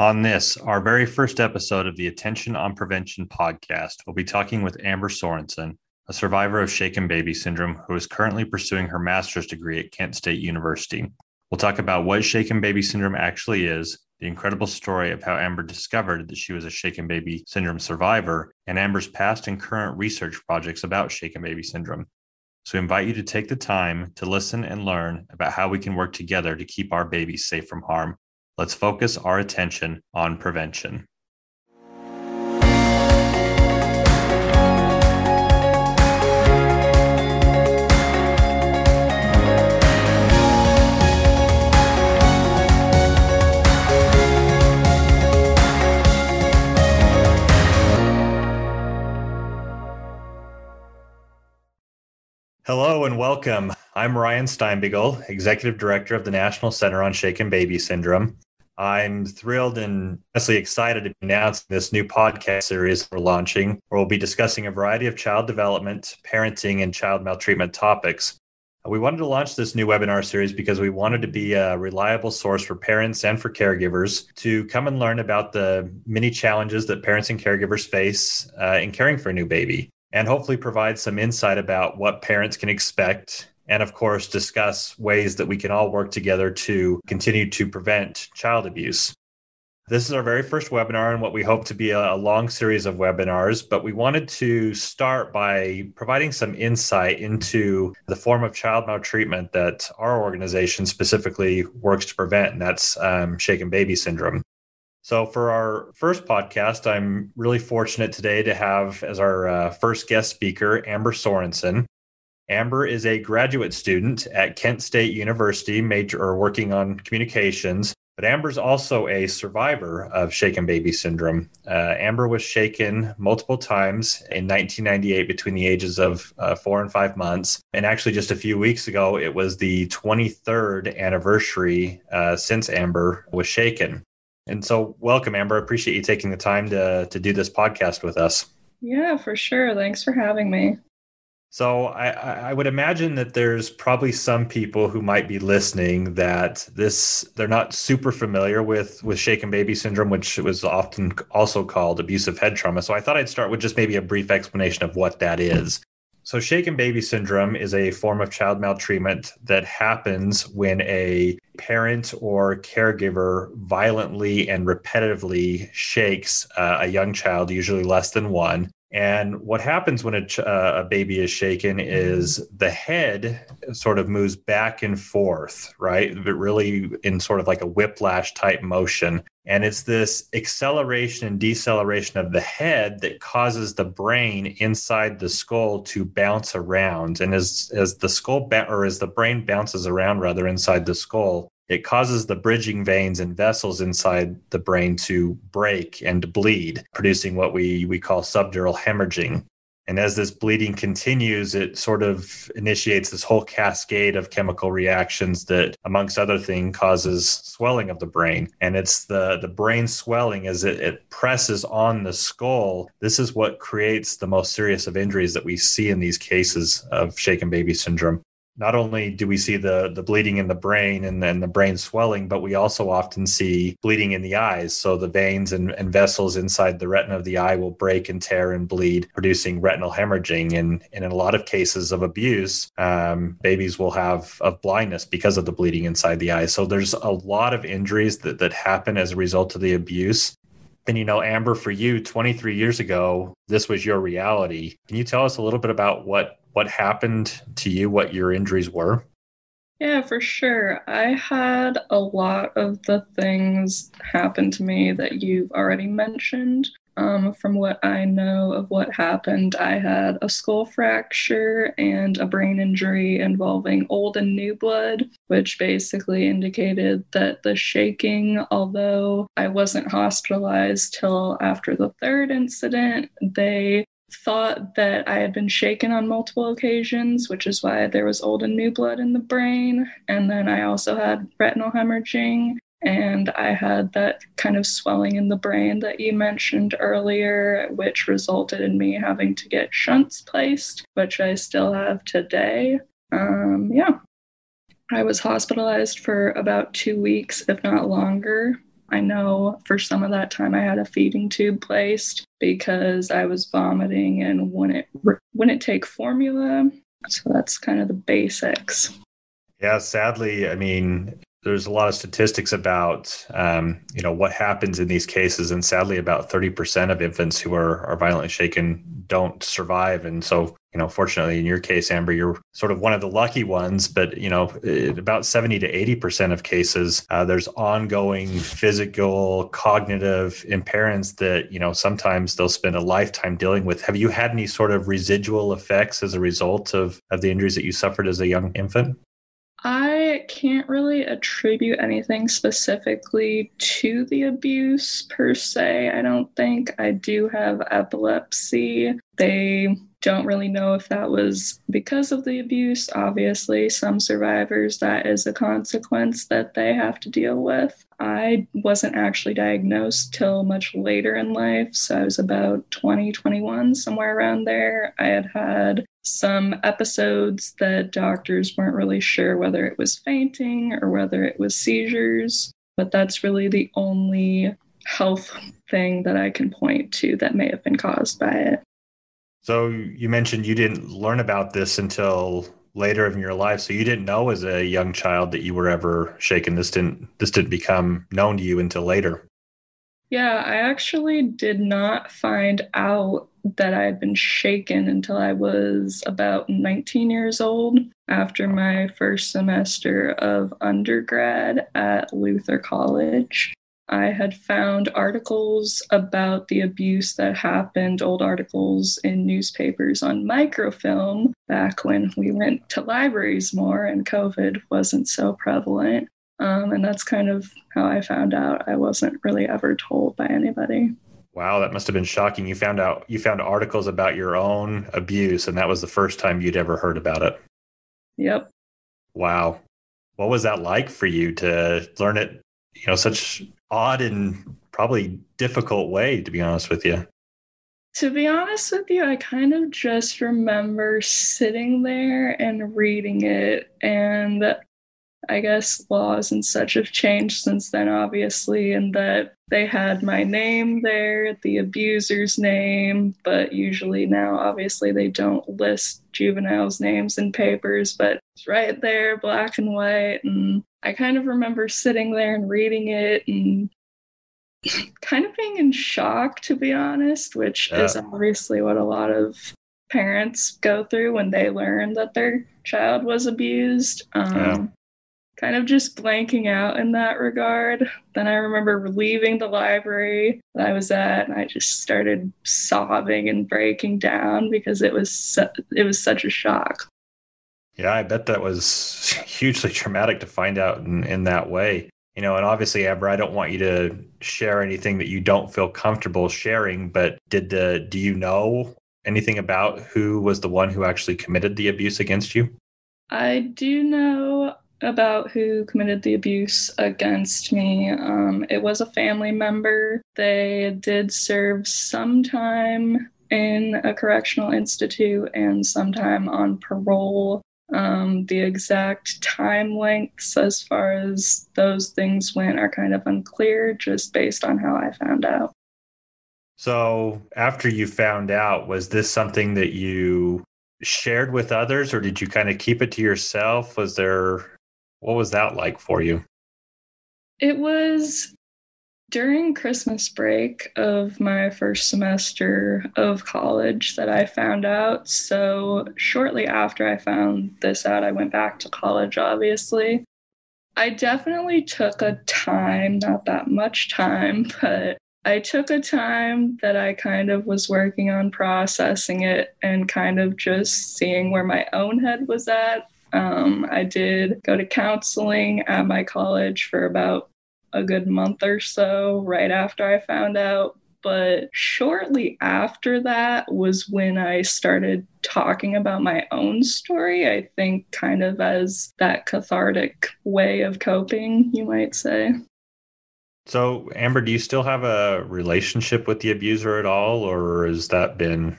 On this, our very first episode of the Attention on Prevention podcast, we'll be talking with Amber Sorensen, a survivor of shaken baby syndrome who is currently pursuing her master's degree at Kent State University. We'll talk about what shaken baby syndrome actually is, the incredible story of how Amber discovered that she was a shaken baby syndrome survivor, and Amber's past and current research projects about shaken baby syndrome. So we invite you to take the time to listen and learn about how we can work together to keep our babies safe from harm Let's focus our attention on prevention. Hello and welcome. I'm Ryan Steinbeigle, Executive Director of the National Center on Shaken Baby Syndrome. I'm thrilled and honestly excited to announce this new podcast series we're launching, where we'll be discussing a variety of child development, parenting, and child maltreatment topics. We wanted to launch this new webinar series because we wanted to be a reliable source for parents and for caregivers to come and learn about the many challenges that parents and caregivers face uh, in caring for a new baby, and hopefully provide some insight about what parents can expect and of course discuss ways that we can all work together to continue to prevent child abuse. This is our very first webinar and what we hope to be a, long series of webinars, but we wanted to start by providing some insight into the form of child maltreatment that our organization specifically works to prevent, and that's um, shaken baby syndrome. So, for our first podcast, I'm really fortunate today to have as our uh, first guest speaker Amber Sorensen. Amber is a graduate student at Kent State University, major or working on communications. But Amber's also a survivor of shaken baby syndrome. Uh, Amber was shaken multiple times in 1998 between the ages of uh, four and five months. And actually, just a few weeks ago, it was the 23rd anniversary uh, since Amber was shaken. And so, welcome, Amber. I appreciate you taking the time to, to do this podcast with us. Yeah, for sure. Thanks for having me. So I, I would imagine that there's probably some people who might be listening that this they're not super familiar with with shaken baby syndrome, which was often also called abusive head trauma. So I thought I'd start with just maybe a brief explanation of what that is. So shaken baby syndrome is a form of child maltreatment that happens when a parent or caregiver violently and repetitively shakes uh, a young child, usually less than one, and what happens when a, ch- uh, a, baby is shaken is the head sort of moves back and forth, right? But really in sort of like a whiplash type motion. And it's this acceleration and deceleration of the head that causes the brain inside the skull to bounce around. And as, as the skull ba- or as the brain bounces around rather inside the skull, it causes the bridging veins and vessels inside the brain to break and bleed, producing what we, we call subdural hemorrhaging. And as this bleeding continues, it sort of initiates this whole cascade of chemical reactions that, amongst other things, causes swelling of the brain. And it's the, the brain swelling as it, it presses on the skull. This is what creates the most serious of injuries that we see in these cases of shaken baby syndrome not only do we see the the bleeding in the brain and then the brain swelling, but we also often see bleeding in the eyes. So the veins and, and vessels inside the retina of the eye will break and tear and bleed, producing retinal hemorrhaging. And, and in a lot of cases of abuse, um, babies will have of blindness because of the bleeding inside the eye. So there's a lot of injuries that, that happen as a result of the abuse. And you know, Amber, for you, 23 years ago, this was your reality. Can you tell us a little bit about what what happened to you, what your injuries were? Yeah, for sure. I had a lot of the things happen to me that you've already mentioned. Um, from what I know of what happened, I had a skull fracture and a brain injury involving old and new blood, which basically indicated that the shaking, although I wasn't hospitalized till after the third incident, they thought that I had been shaken on multiple occasions, which is why there was old and new blood in the brain. And then I also had retinal hemorrhaging and I had that kind of swelling in the brain that you mentioned earlier, which resulted in me having to get shunts placed, which I still have today. Um, yeah. I was hospitalized for about two weeks, if not longer. I know for some of that time I had a feeding tube placed because I was vomiting and wouldn't wouldn't take formula. So that's kind of the basics. Yeah, sadly, I mean, there's a lot of statistics about um, you know what happens in these cases, and sadly, about 30% of infants who are are violently shaken don't survive. And so, you know, fortunately, in your case, Amber, you're sort of one of the lucky ones. But you know, about 70 to 80% of cases, uh, there's ongoing physical, cognitive impairments that you know sometimes they'll spend a lifetime dealing with. Have you had any sort of residual effects as a result of of the injuries that you suffered as a young infant? I can't really attribute anything specifically to the abuse per se. I don't think I do have epilepsy. They don't really know if that was because of the abuse. Obviously, some survivors, that is a consequence that they have to deal with. I wasn't actually diagnosed till much later in life. So I was about 20, 21, somewhere around there. I had had some episodes that doctors weren't really sure whether it was fainting or whether it was seizures, but that's really the only health thing that I can point to that may have been caused by it. So you mentioned you didn't learn about this until later in your life. So you didn't know as a young child that you were ever shaken. This didn't this didn't become known to you until later yeah i actually did not find out that I had been shaken until I was about 19 years old after my first semester of undergrad at Luther College. I had found articles about the abuse that happened, old articles in newspapers on microfilm back when we went to libraries more and COVID wasn't so prevalent. Um, and that's kind of how I found out. I wasn't really ever told by anybody. Wow, that must have been shocking. You found out you found articles about your own abuse, and that was the first time you'd ever heard about it. Yep. Wow. What was that like for you to learn it, you know, such odd and probably difficult way, to be honest with you? To be honest with you, I kind of just remember sitting there and reading it and I guess laws and such have changed since then, obviously, and that they had my name there, the abuser's name, but usually now, obviously, they don't list juveniles' names in papers, but it's right there, black and white. And I kind of remember sitting there and reading it and kind of being in shock, to be honest, which yeah. is obviously what a lot of parents go through when they learn that their child was abused. Um, yeah kind of just blanking out in that regard. Then I remember leaving the library that I was at, and I just started sobbing and breaking down because it was su- it was such a shock. Yeah, I bet that was hugely traumatic to find out in, in that way. You know, and obviously, Amber, I don't want you to share anything that you don't feel comfortable sharing. But did the do you know anything about who was the one who actually committed the abuse against you? I do know about who committed the abuse against me. Um, it was a family member. They did serve some time in a correctional institute and sometime on parole. Um, the exact time lengths as far as those things went are kind of unclear just based on how I found out. So, after you found out, was this something that you shared with others or did you kind of keep it to yourself? Was there what was that like for you? It was during Christmas break of my first semester of college that I found out. So, shortly after I found this out, I went back to college, obviously. I definitely took a time, not that much time, but I took a time that I kind of was working on processing it and kind of just seeing where my own head was at um, I did go to counseling at my college for about a good month or so right after I found out. But shortly after that was when I started talking about my own story. I think, kind of as that cathartic way of coping, you might say. So, Amber, do you still have a relationship with the abuser at all, or has that been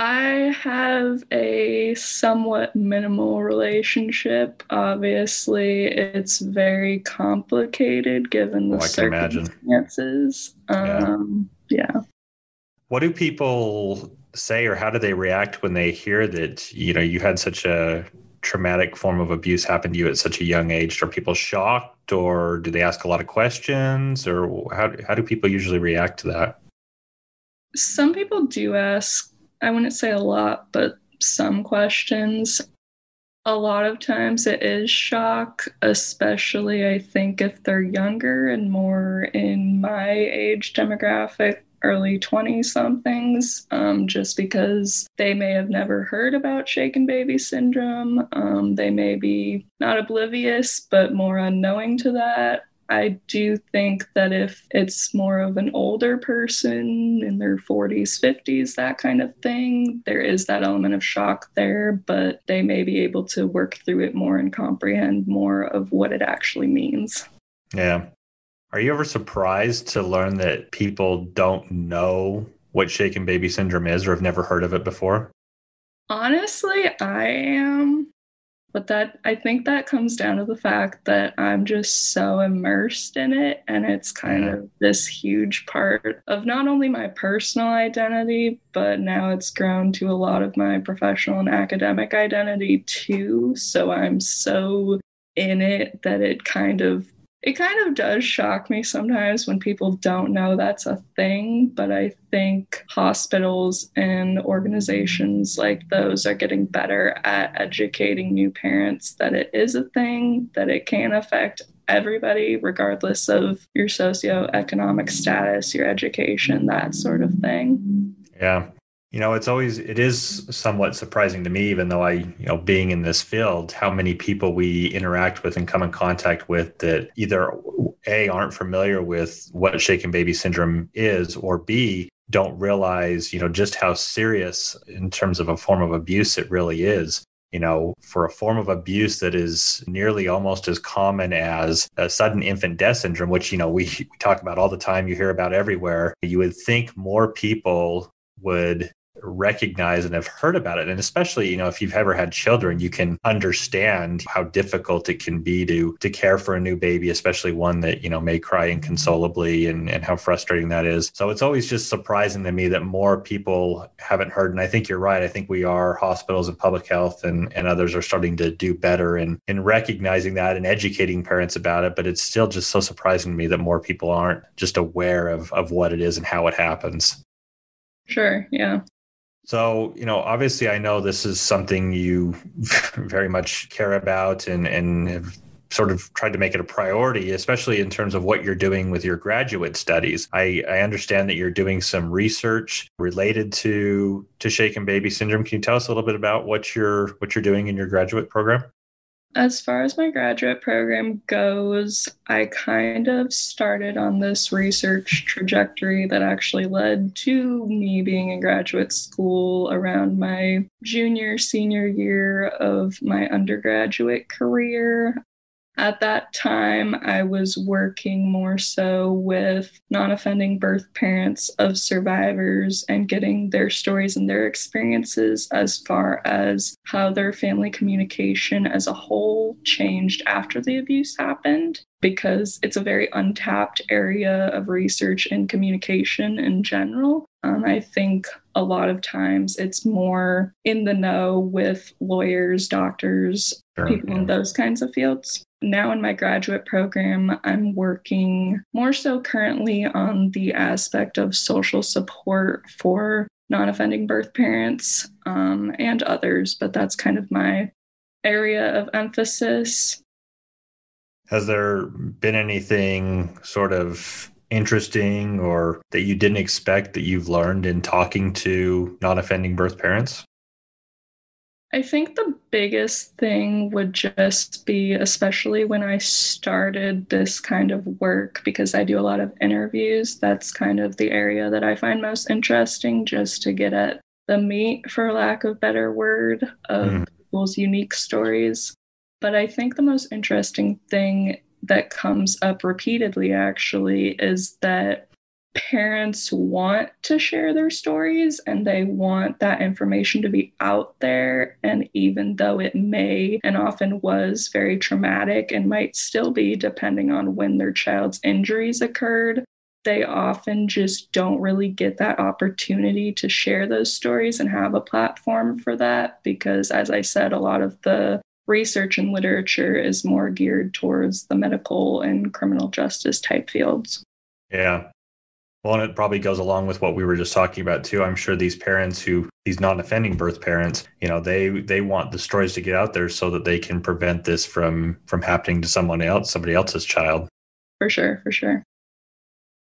I have a somewhat minimal relationship. Obviously, it's very complicated given the Oh, I can imagine. circumstances. Yeah. Um, yeah. What do people say or how do they react when they hear that, you know, you had such a traumatic form of abuse happen to you at such a young age? Are people shocked or do they ask a lot of questions or how, how do people usually react to that? Some people do ask, I wouldn't say a lot, but some questions. A lot of times it is shock, especially I think if they're younger and more in my age demographic, early 20 somethings, um, just because they may have never heard about shaken baby syndrome. Um, they may be not oblivious, but more unknowing to that. I do think that if it's more of an older person in their 40s, 50s, that kind of thing, there is that element of shock there, but they may be able to work through it more and comprehend more of what it actually means. Yeah. Are you ever surprised to learn that people don't know what shaken baby syndrome is or have never heard of it before? Honestly, I am. But that I think that comes down to the fact that I'm just so immersed in it and it's kind Yeah. of this huge part of not only my personal identity, but now it's grown to a lot of my professional and academic identity too. So I'm so in it that it kind of it kind of does shock me sometimes when people don't know that's a thing, but I think hospitals and organizations like those are getting better at educating new parents that it is a thing, that it can affect everybody, regardless of your socioeconomic status, your education, that sort of thing. Yeah. You know, it's always it is somewhat surprising to me, even though I, you know, being in this field, how many people we interact with and come in contact with that either A aren't familiar with what shaken baby syndrome is, or B don't realize, you know, just how serious in terms of a form of abuse it really is. You know, for a form of abuse that is nearly almost as common as a sudden infant death syndrome, which, you know, we, we talk about all the time, you hear about everywhere, you would think more people would recognize and have heard about it. And especially you know if you've ever had children you can understand how difficult it can be to to care for a new baby especially one that you know may cry inconsolably and and how frustrating that is. So it's always just surprising to me that more people haven't heard. And i think you're right. I think we are hospitals and public health and and others are starting to do better in in recognizing that and educating parents about it. But it's still just so surprising to me that more people aren't just aware of of what it is and how it happens. Sure, yeah. So, you know, obviously, I know this is something you very much care about and, and have sort of tried to make it a priority, especially in terms of what you're doing with your graduate studies. I, I understand that you're doing some research related to to shaken baby syndrome. Can you tell us a little bit about what you're what you're doing in your graduate program? As far as my graduate program goes, I kind of started on this research trajectory that actually led to me being in graduate school around my junior, senior year of my undergraduate career. At that time, I was working more so with non offending birth parents of survivors and getting their stories and their experiences as far as how their family communication as a whole changed after the abuse happened. Because it's a very untapped area of research and communication in general. Um, I think a lot of times it's more in the know with lawyers, doctors, Sure, people in those kinds of fields. Now, in my graduate program, I'm working more so currently on the aspect of social support for non offending birth parents um, and others, but that's kind of my area of emphasis. Has there been anything sort of interesting or that you didn't expect that you've learned in talking to non offending birth parents? I think the biggest thing would just be, especially when I started this kind of work, because I do a lot of interviews. That's kind of the area that I find most interesting, just to get at the meat, for lack of better word, of Mm. people's unique stories. But I think the most interesting thing that comes up repeatedly actually is that parents want to share their stories and they want that information to be out there. And even though it may and often was very traumatic and might still be, depending on when their child's injuries occurred, they often just don't really get that opportunity to share those stories and have a platform for that because, as I said, a lot of the research and literature is more geared towards the medical and criminal justice type fields. Yeah. Well, and it probably goes along with what we were just talking about too. I'm sure these parents who these non-offending birth parents, you know, they they want the stories to get out there so that they can prevent this from from happening to someone else, somebody else's child. For sure, for sure.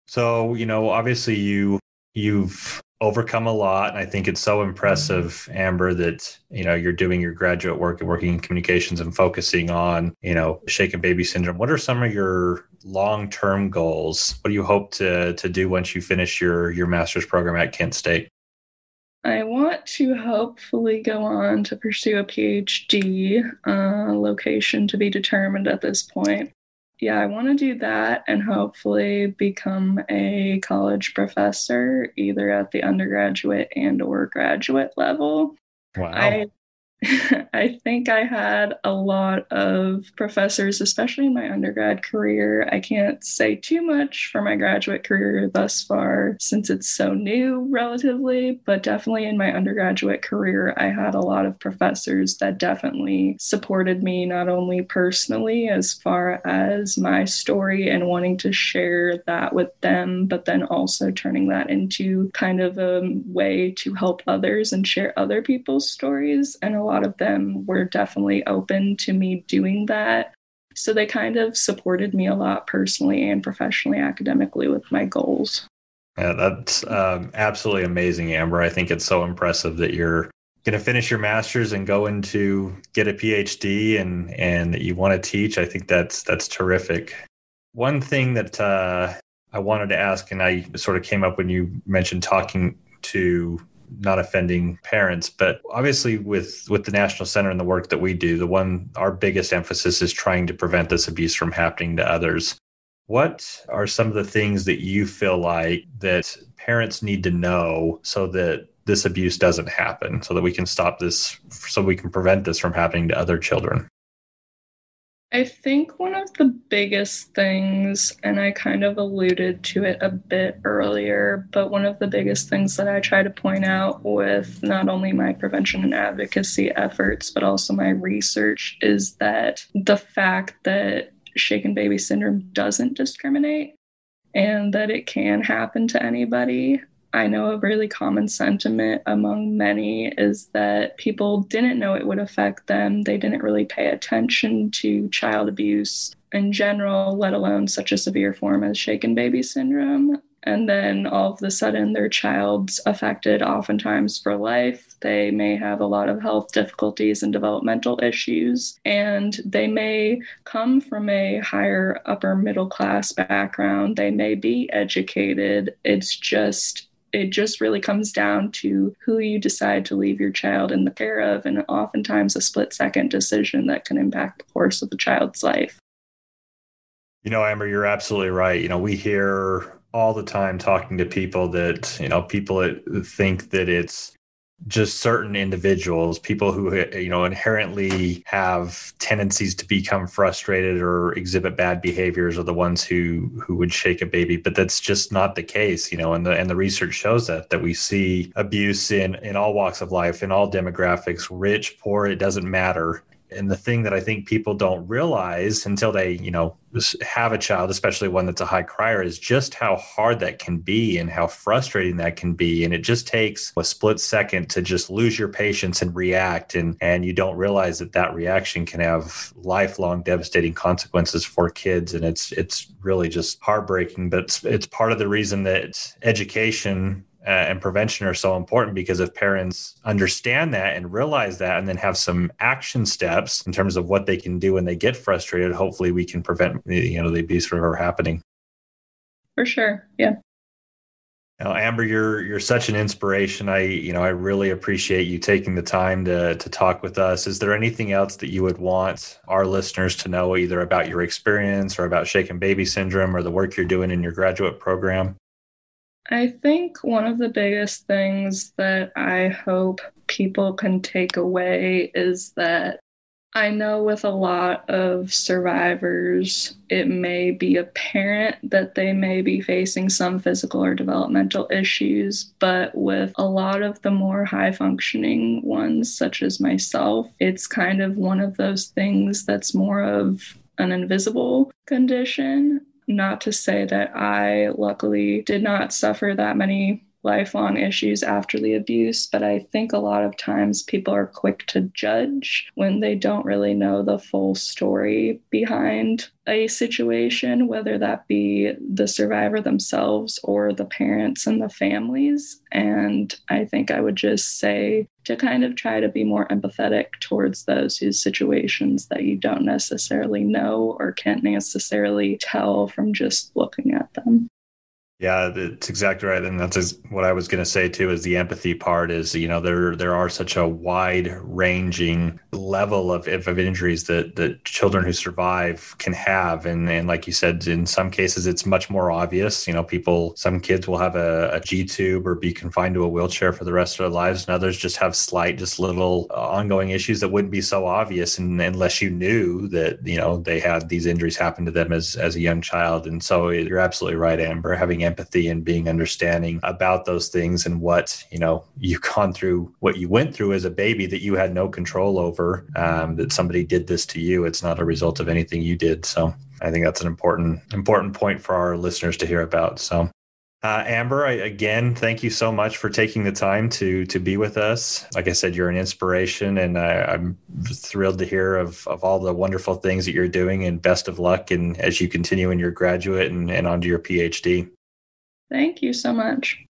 So, you know, obviously you you've overcome a lot. And i think it's so impressive amber that you know you're doing your graduate work and working in communications and focusing on you know shaken baby syndrome. What are some of your long-term goals? What do you hope to to do once you finish your your master's program at kent state? I want to hopefully go on to pursue a PhD, uh, location to be determined at this point yeah, I want to do that and hopefully become a college professor either at the undergraduate and or graduate level. Wow. I I think I had a lot of professors, especially in my undergrad career. I can't say too much for my graduate career thus far since it's so new, relatively, but definitely in my undergraduate career, I had a lot of professors that definitely supported me, not only personally as far as my story and wanting to share that with them, but then also turning that into kind of a way to help others and share other people's stories. And a lot of them were definitely open to me doing that. So they kind of supported me a lot personally and professionally, academically with my goals. Yeah, that's um, absolutely amazing, Amber. I think it's so impressive that you're going to finish your master's and go into get a PhD and and that you want to teach. I think that's that's terrific. One thing that uh, I wanted to ask, and I sort of came up when you mentioned talking to not offending parents but obviously with with the national center and the work that we do the one our biggest emphasis is trying to prevent this abuse from happening to others. What are some of the things that you feel like that parents need to know so that this abuse doesn't happen so that we can stop this so we can prevent this from happening to other children I think one of the biggest things, and I kind of alluded to it a bit earlier, but one of the biggest things that I try to point out with not only my prevention and advocacy efforts, but also my research is that the fact that shaken baby syndrome doesn't discriminate and that it can happen to anybody. I know a really common sentiment among many is that people didn't know it would affect them. They didn't really pay attention to child abuse in general, let alone such a severe form as shaken baby syndrome. And then all of a sudden, their child's affected oftentimes for life. They may have a lot of health difficulties and developmental issues, and they may come from a higher upper middle class background. They may be educated. It's just it just really comes down to who you decide to leave your child in the care of, and oftentimes a split second decision that can impact the course of the child's life. You know, Amber, you're absolutely right. You know, we hear all the time talking to people that, you know, people that think that it's just certain individuals, people who eh, eh, you know inherently have tendencies to become frustrated or exhibit bad behaviors are the ones who who would shake a baby, but that's just not the case, you know, and the and the research shows that that we see abuse in in all walks of life, in all demographics, rich, poor, it doesn't matter and the thing that I think people don't realize until they, you know, have a child, especially one that's a high crier, is just how hard that can be and how frustrating that can be. And it just takes a split second to just lose your patience and react, and and you don't realize that that reaction can have lifelong devastating consequences for kids. And it's it's really just heartbreaking. But it's, it's part of the reason that education Uh, and prevention are so important because if parents understand that and realize that and then have some action steps in terms of what they can do when they get frustrated hopefully we can prevent you know the abuse from ever happening for sure yeah now, Amber, you're you're such an inspiration. I, you know, I really appreciate you taking the time to to talk with us. Is there anything else that you would want our listeners to know, either about your experience or about shaken baby syndrome or the work you're doing in your graduate program? I think one of the biggest things that I hope people can take away is that I know with a lot of survivors, it may be apparent that they may be facing some physical or developmental issues, but with a lot of the more high functioning ones, such as myself, it's kind of one of those things that's more of an invisible condition. Not to say that I luckily did not suffer that many lifelong issues after the abuse, but I think a lot of times people are quick to judge when they don't really know the full story behind a situation, whether that be the survivor themselves or the parents and the families. And I think I would just say to kind of try to be more empathetic towards those whose situations that you don't necessarily know or can't necessarily tell from just looking at them. Yeah, that's exactly right, and that's what I was going to say too. Is the empathy part is you know there there are such a wide ranging level of, of injuries that that children who survive can have, and and like you said, in some cases it's much more obvious. You know, people, some kids will have a, a G tube or be confined to a wheelchair for the rest of their lives, and others just have slight, just little uh, ongoing issues that wouldn't be so obvious, and unless you knew that you know they had these injuries happen to them as as a young child, and so you're absolutely right, Amber, having empathy and being understanding about those things and what you know you've gone through what you went through as a baby that you had no control over um, that somebody did this to you it's not a result of anything you did so i think that's an important important point for our listeners to hear about so uh, Amber, I, again, thank you so much for taking the time to to be with us. Like I said, you're an inspiration, and I, am thrilled to hear of, of all the wonderful things that you're doing. And best of luck, and as you continue in your graduate and, and onto your PhD. Thank you so much.